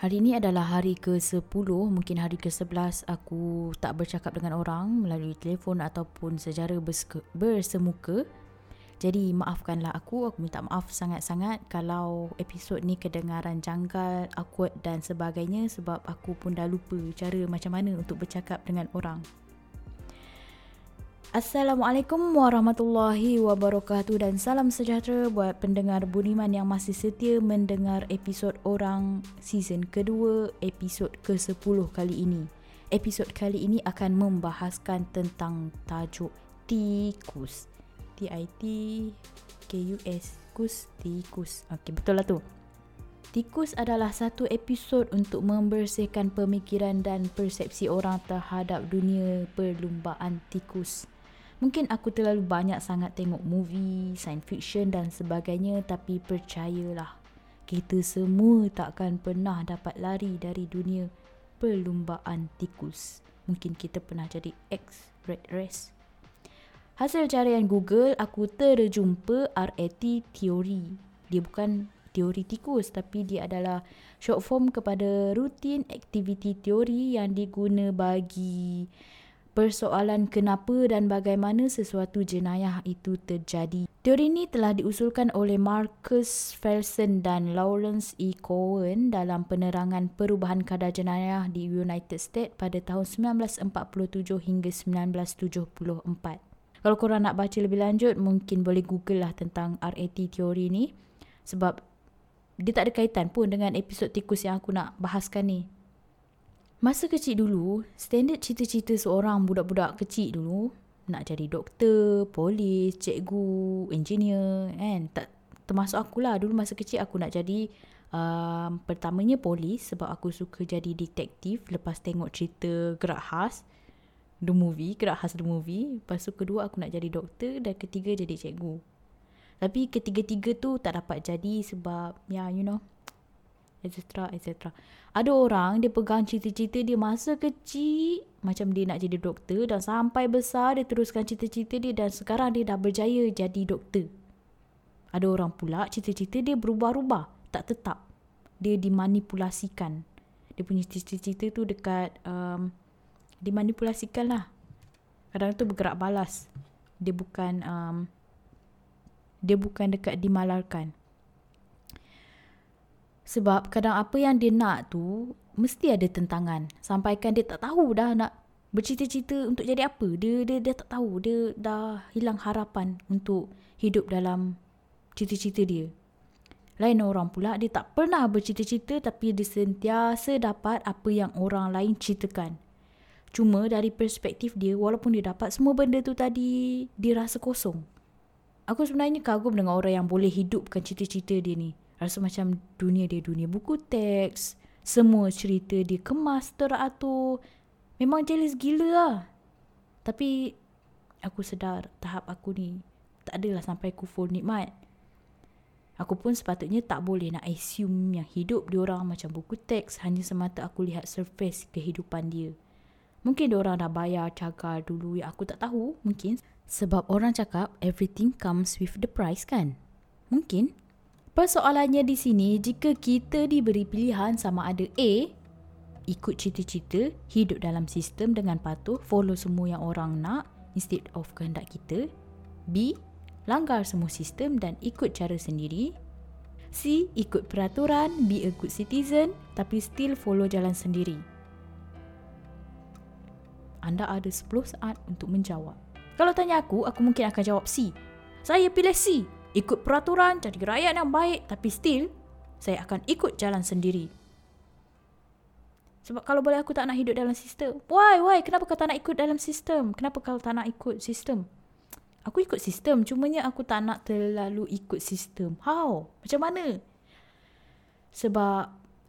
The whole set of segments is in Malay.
Hari ini adalah hari ke-10, mungkin hari ke-11 aku tak bercakap dengan orang melalui telefon ataupun secara bersemuka. Jadi maafkanlah aku, aku minta maaf sangat-sangat kalau episod ni kedengaran janggal, awkward dan sebagainya sebab aku pun dah lupa cara macam mana untuk bercakap dengan orang. Assalamualaikum warahmatullahi wabarakatuh dan salam sejahtera buat pendengar Budiman yang masih setia mendengar episod orang season kedua episod ke-10 kali ini. Episod kali ini akan membahaskan tentang tajuk tikus. T-I-T-K-U-S. Kus, tikus. Okey, betul lah tu. Tikus adalah satu episod untuk membersihkan pemikiran dan persepsi orang terhadap dunia perlumbaan tikus. Mungkin aku terlalu banyak sangat tengok movie, science fiction dan sebagainya tapi percayalah kita semua takkan pernah dapat lari dari dunia perlumbaan tikus. Mungkin kita pernah jadi ex red race. Hasil carian Google, aku terjumpa RAT teori. Dia bukan teori tikus tapi dia adalah short form kepada routine activity theory yang diguna bagi persoalan kenapa dan bagaimana sesuatu jenayah itu terjadi. Teori ini telah diusulkan oleh Marcus Felsen dan Lawrence E. Cohen dalam penerangan perubahan kadar jenayah di United States pada tahun 1947 hingga 1974. Kalau korang nak baca lebih lanjut, mungkin boleh google lah tentang RAT teori ni. Sebab dia tak ada kaitan pun dengan episod tikus yang aku nak bahaskan ni. Masa kecil dulu, standard cita-cita seorang budak-budak kecil dulu nak jadi doktor, polis, cikgu, engineer kan. Tak termasuk aku lah. Dulu masa kecil aku nak jadi um, pertamanya polis sebab aku suka jadi detektif lepas tengok cerita Gerak Khas the movie, Gerak Khas the movie. Lepas tu kedua aku nak jadi doktor dan ketiga jadi cikgu. Tapi ketiga-tiga tu tak dapat jadi sebab ya yeah, you know etc etc ada orang dia pegang cita-cita dia masa kecil macam dia nak jadi doktor dan sampai besar dia teruskan cita-cita dia dan sekarang dia dah berjaya jadi doktor. Ada orang pula cita-cita dia berubah-ubah tak tetap. Dia dimanipulasikan. Dia punya cita-cita tu dekat um, dimanipulasikan lah kadang tu bergerak balas. Dia bukan um, dia bukan dekat dimalarkan sebab kadang apa yang dia nak tu mesti ada tentangan. Sampaikan dia tak tahu dah nak bercita-cita untuk jadi apa. Dia dia dia tak tahu. Dia dah hilang harapan untuk hidup dalam cita-cita dia. Lain orang pula dia tak pernah bercita-cita tapi dia sentiasa dapat apa yang orang lain citakan. Cuma dari perspektif dia walaupun dia dapat semua benda tu tadi dia rasa kosong. Aku sebenarnya kagum dengan orang yang boleh hidupkan cita-cita dia ni. Rasa macam dunia dia dunia buku teks. Semua cerita dia kemas teratur. Memang jealous gila lah. Tapi aku sedar tahap aku ni tak adalah sampai aku full nikmat. Aku pun sepatutnya tak boleh nak assume yang hidup dia orang macam buku teks hanya semata aku lihat surface kehidupan dia. Mungkin dia orang dah bayar cagar dulu yang aku tak tahu, mungkin. Sebab orang cakap everything comes with the price kan? Mungkin. Persoalannya di sini, jika kita diberi pilihan sama ada A, ikut cita-cita, hidup dalam sistem dengan patuh, follow semua yang orang nak instead of kehendak kita. B, langgar semua sistem dan ikut cara sendiri. C, ikut peraturan, be a good citizen tapi still follow jalan sendiri. Anda ada 10 saat untuk menjawab. Kalau tanya aku, aku mungkin akan jawab C. Saya pilih C ikut peraturan, jadi rakyat yang baik tapi still saya akan ikut jalan sendiri. Sebab kalau boleh aku tak nak hidup dalam sistem. Why? Why? Kenapa kau tak nak ikut dalam sistem? Kenapa kau tak nak ikut sistem? Aku ikut sistem. Cumanya aku tak nak terlalu ikut sistem. How? Macam mana? Sebab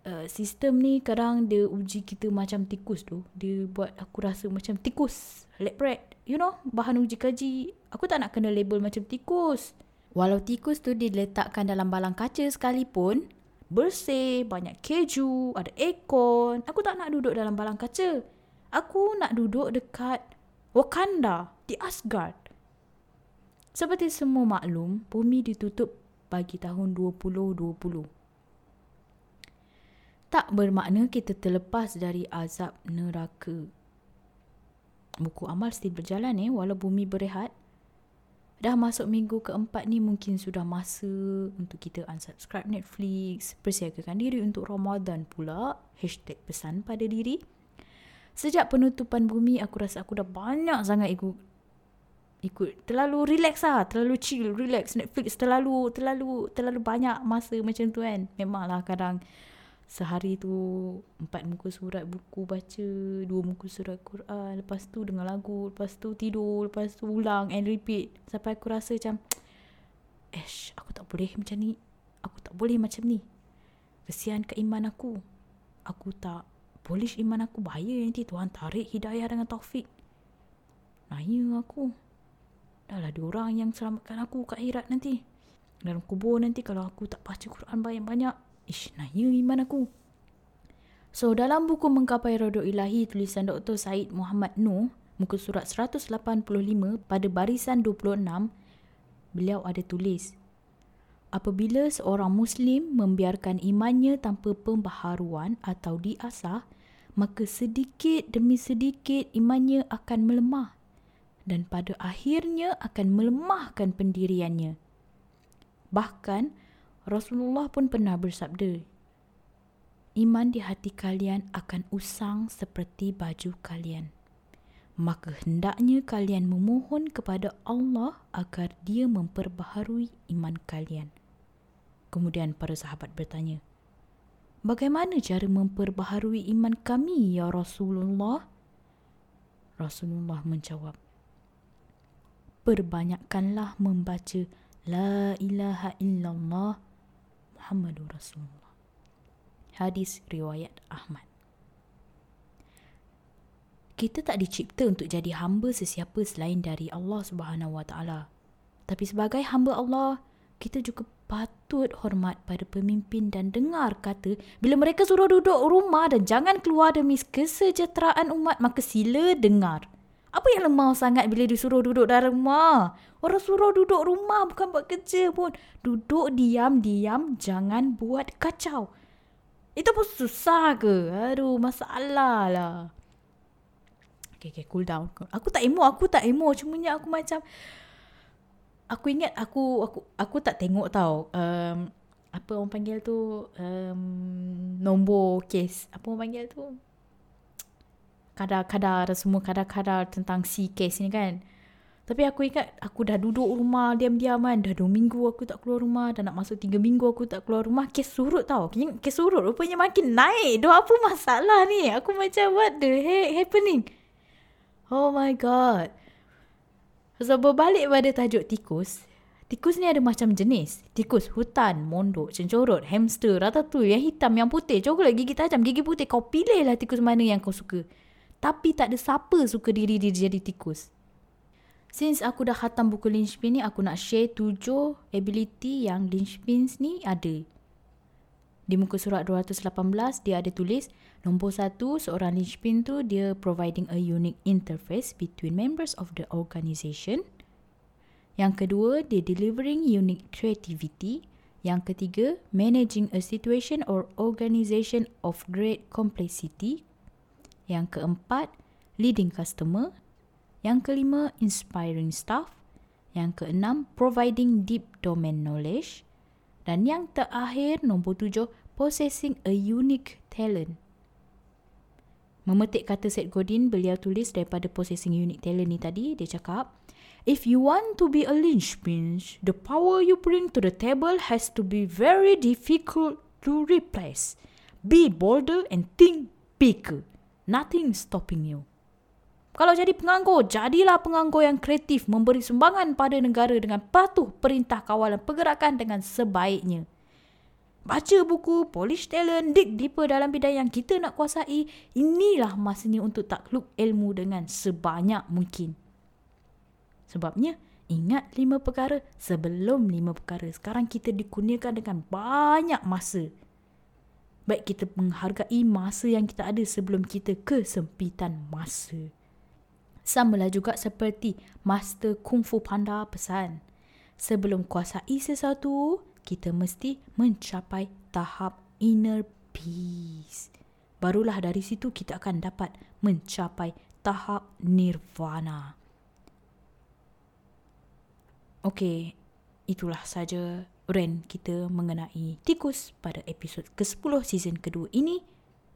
uh, sistem ni kadang dia uji kita macam tikus tu. Dia buat aku rasa macam tikus. Lab rat. You know? Bahan uji kaji. Aku tak nak kena label macam tikus. Walau tikus tu diletakkan dalam balang kaca sekalipun, bersih, banyak keju, ada aircon, aku tak nak duduk dalam balang kaca. Aku nak duduk dekat Wakanda, di Asgard. Seperti semua maklum, bumi ditutup bagi tahun 2020. tak bermakna kita terlepas dari azab neraka. Buku amal still berjalan eh walau bumi berehat. Dah masuk minggu keempat ni mungkin sudah masa untuk kita unsubscribe Netflix, persiagakan diri untuk Ramadan pula. Hashtag pesan pada diri. Sejak penutupan bumi, aku rasa aku dah banyak sangat ikut ikut terlalu relax lah terlalu chill relax Netflix terlalu terlalu terlalu banyak masa macam tu kan memanglah kadang sehari tu empat muka surat buku baca dua muka surat Quran lepas tu dengar lagu lepas tu tidur lepas tu ulang and repeat. Sampai aku rasa macam Esh, aku tak boleh macam ni. Aku tak boleh macam ni. Kesian ke iman aku. Aku tak polish iman aku. Bahaya nanti Tuhan tarik hidayah dengan taufik. Naya aku. Dah lah orang yang selamatkan aku kat akhirat nanti. Dalam kubur nanti kalau aku tak baca Quran banyak-banyak Ish, naya iman aku. So, dalam buku Mengkapai Rodok Ilahi tulisan Dr. Said Muhammad Nuh, muka surat 185 pada barisan 26, beliau ada tulis, Apabila seorang Muslim membiarkan imannya tanpa pembaharuan atau diasah, maka sedikit demi sedikit imannya akan melemah dan pada akhirnya akan melemahkan pendiriannya. Bahkan, Rasulullah pun pernah bersabda, Iman di hati kalian akan usang seperti baju kalian. Maka hendaknya kalian memohon kepada Allah agar dia memperbaharui iman kalian. Kemudian para sahabat bertanya, Bagaimana cara memperbaharui iman kami, Ya Rasulullah? Rasulullah menjawab, Perbanyakkanlah membaca La ilaha illallah Muhammadur Rasulullah. Hadis riwayat Ahmad. Kita tak dicipta untuk jadi hamba sesiapa selain dari Allah Subhanahu Wa Taala. Tapi sebagai hamba Allah, kita juga patut hormat pada pemimpin dan dengar kata bila mereka suruh duduk rumah dan jangan keluar demi kesejahteraan umat maka sila dengar. Apa yang lemah sangat bila disuruh duduk dalam rumah? Orang suruh duduk rumah bukan buat kerja pun. Duduk diam-diam jangan buat kacau. Itu pun susah ke? Aduh, masalah lah. Okay, okay, cool down. Aku tak emo, aku tak emo. Cuma aku macam... Aku ingat aku aku aku tak tengok tau. Um, apa orang panggil tu? Um, nombor kes. Apa orang panggil tu? Kadar-kadar semua kadar-kadar tentang si case ni kan. Tapi aku ingat aku dah duduk rumah diam-diam kan. Dah dua minggu aku tak keluar rumah. Dah nak masuk tiga minggu aku tak keluar rumah. Kes surut tau. Kes surut rupanya makin naik. Doa apa masalah ni? Aku macam what the heck happening? Oh my god. So berbalik pada tajuk tikus. Tikus ni ada macam jenis. Tikus hutan, mondok, cencorot, hamster, ratatouille, yang hitam, yang putih, coklat, gigi tajam, gigi putih. Kau pilih lah tikus mana yang kau suka. Tapi tak ada siapa suka diri dia jadi tikus. Since aku dah khatam buku linchpin ni, aku nak share tujuh ability yang linchpins ni ada. Di muka surat 218, dia ada tulis, nombor satu, seorang linchpin tu, dia providing a unique interface between members of the organisation. Yang kedua, dia delivering unique creativity. Yang ketiga, managing a situation or organisation of great complexity yang keempat, leading customer. Yang kelima, inspiring staff. Yang keenam, providing deep domain knowledge. Dan yang terakhir, nombor tujuh, possessing a unique talent. Memetik kata Seth Godin, beliau tulis daripada possessing unique talent ni tadi, dia cakap, If you want to be a linchpin, the power you bring to the table has to be very difficult to replace. Be bolder and think bigger. Nothing stopping you. Kalau jadi penganggur, jadilah penganggur yang kreatif memberi sumbangan pada negara dengan patuh perintah kawalan pergerakan dengan sebaiknya. Baca buku, polish talent, dig deeper dalam bidang yang kita nak kuasai. Inilah masanya untuk takluk ilmu dengan sebanyak mungkin. Sebabnya, ingat lima perkara sebelum lima perkara. Sekarang kita dikurniakan dengan banyak masa. Baik kita menghargai masa yang kita ada sebelum kita kesempitan masa. Samalah juga seperti Master Kung Fu Panda pesan. Sebelum kuasai sesuatu, kita mesti mencapai tahap inner peace. Barulah dari situ kita akan dapat mencapai tahap nirvana. Okey, itulah saja rant kita mengenai tikus pada episod ke-10 season kedua ini.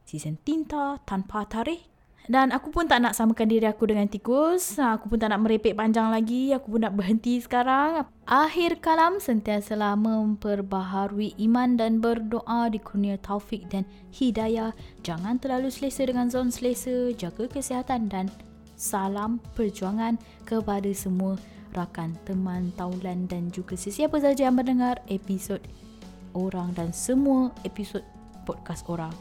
Season tinta tanpa tarikh dan aku pun tak nak samakan diri aku dengan tikus. Aku pun tak nak merepek panjang lagi. Aku pun nak berhenti sekarang. Akhir kalam sentiasalah memperbaharui iman dan berdoa di kurnia taufik dan hidayah. Jangan terlalu selesa dengan zon selesa. Jaga kesihatan dan salam perjuangan kepada semua rakan, teman, taulan dan juga sesiapa sahaja yang mendengar episod orang dan semua episod podcast orang.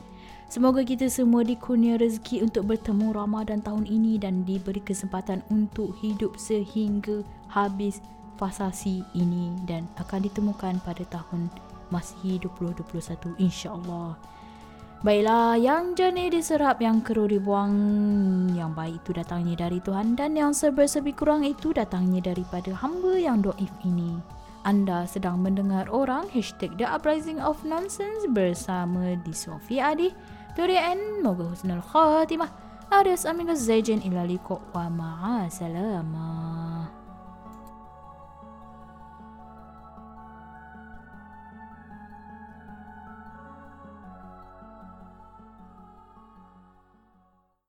Semoga kita semua dikurnia rezeki untuk bertemu Ramadan tahun ini dan diberi kesempatan untuk hidup sehingga habis fasasi ini dan akan ditemukan pada tahun Masihi 2021 insya-Allah. Baiklah, yang jernih diserap, yang keruh dibuang, yang baik itu datangnya dari Tuhan dan yang serba-serbi kurang itu datangnya daripada hamba yang doif ini. Anda sedang mendengar orang hashtag The Uprising of Nonsense bersama di Sofia Adi. Durian, moga husnul khatimah. Adios amigos, zajin ila liqa wa ma'asalama.